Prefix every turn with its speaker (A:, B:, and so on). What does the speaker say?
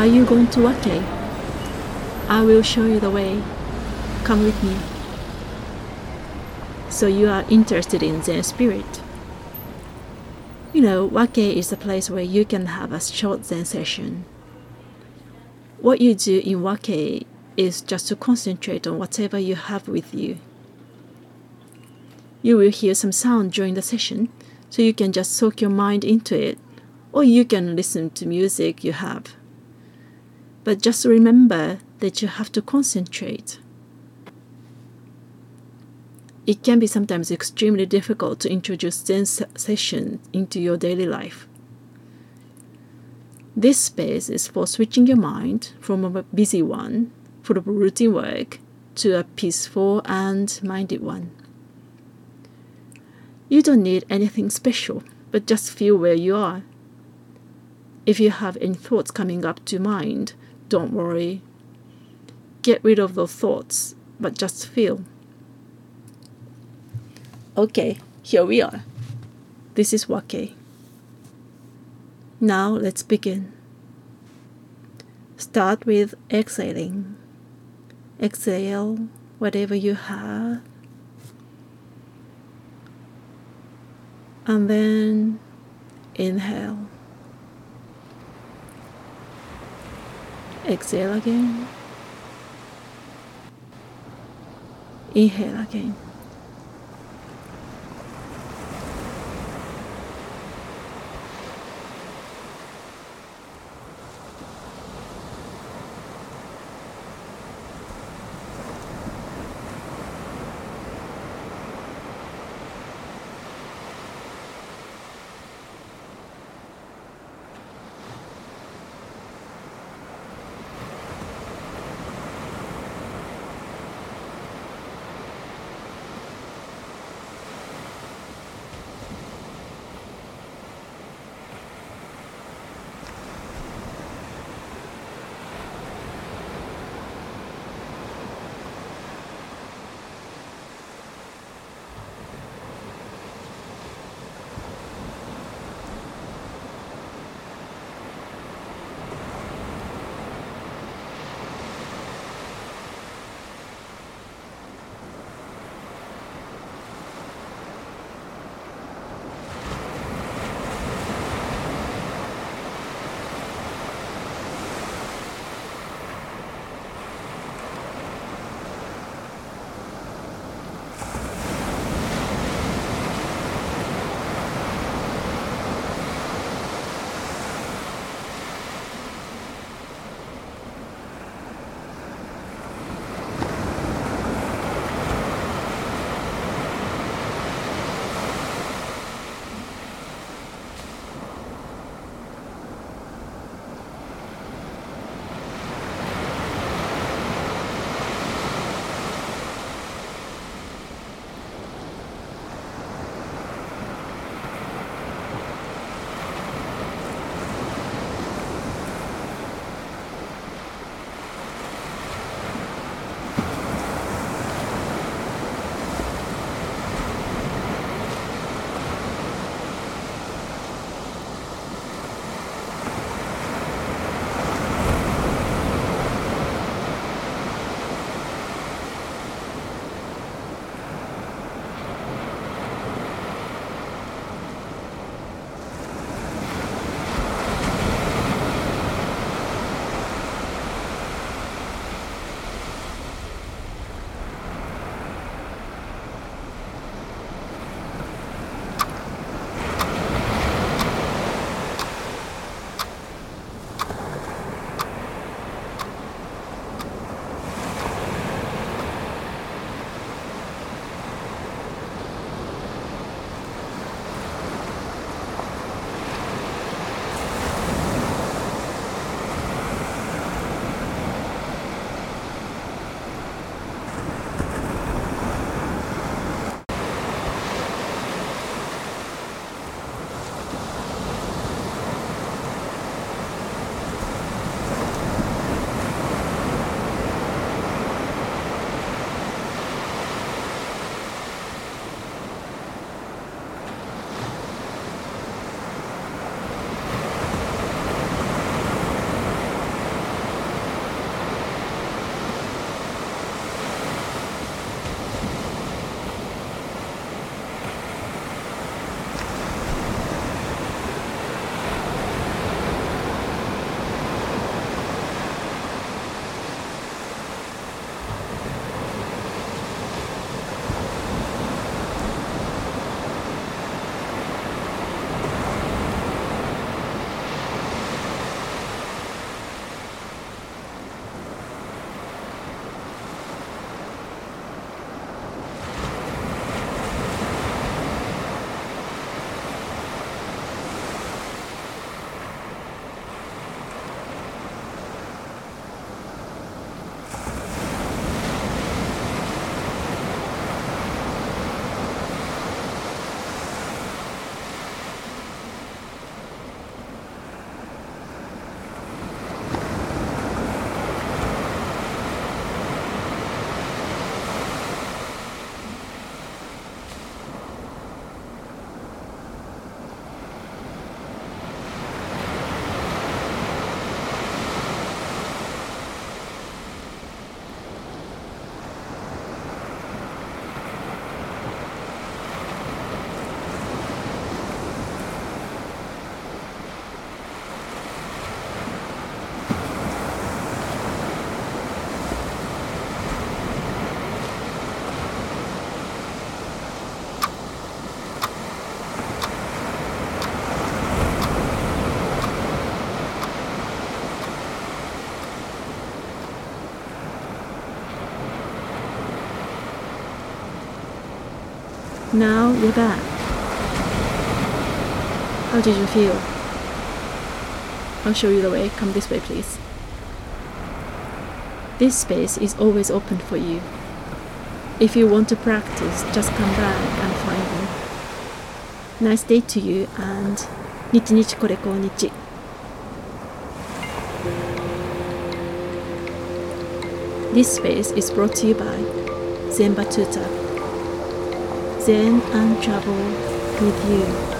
A: Are you going to Wake? I will show you the way. Come with me. So you are interested in Zen spirit. You know, Wake is a place where you can have a short Zen session. What you do in Wake is just to concentrate on whatever you have with you. You will hear some sound during the session, so you can just soak your mind into it, or you can listen to music you have. But just remember that you have to concentrate. It can be sometimes extremely difficult to introduce Zen session into your daily life. This space is for switching your mind from a busy one, full of routine work, to a peaceful and minded one. You don't need anything special, but just feel where you are. If you have any thoughts coming up to mind, don't worry. Get rid of those thoughts, but just feel. Okay, here we are. This is Wake. Now let's begin. Start with exhaling. Exhale whatever you have. And then inhale. Exhale again. Inhale again. Now you're back. How did you feel? I'll show you the way. Come this way, please. This space is always open for you. If you want to practice, just come back and find me. Nice day to you and nichi nichi kore konnichi. This space is brought to you by Zenba Tutor. Zen and travel with you.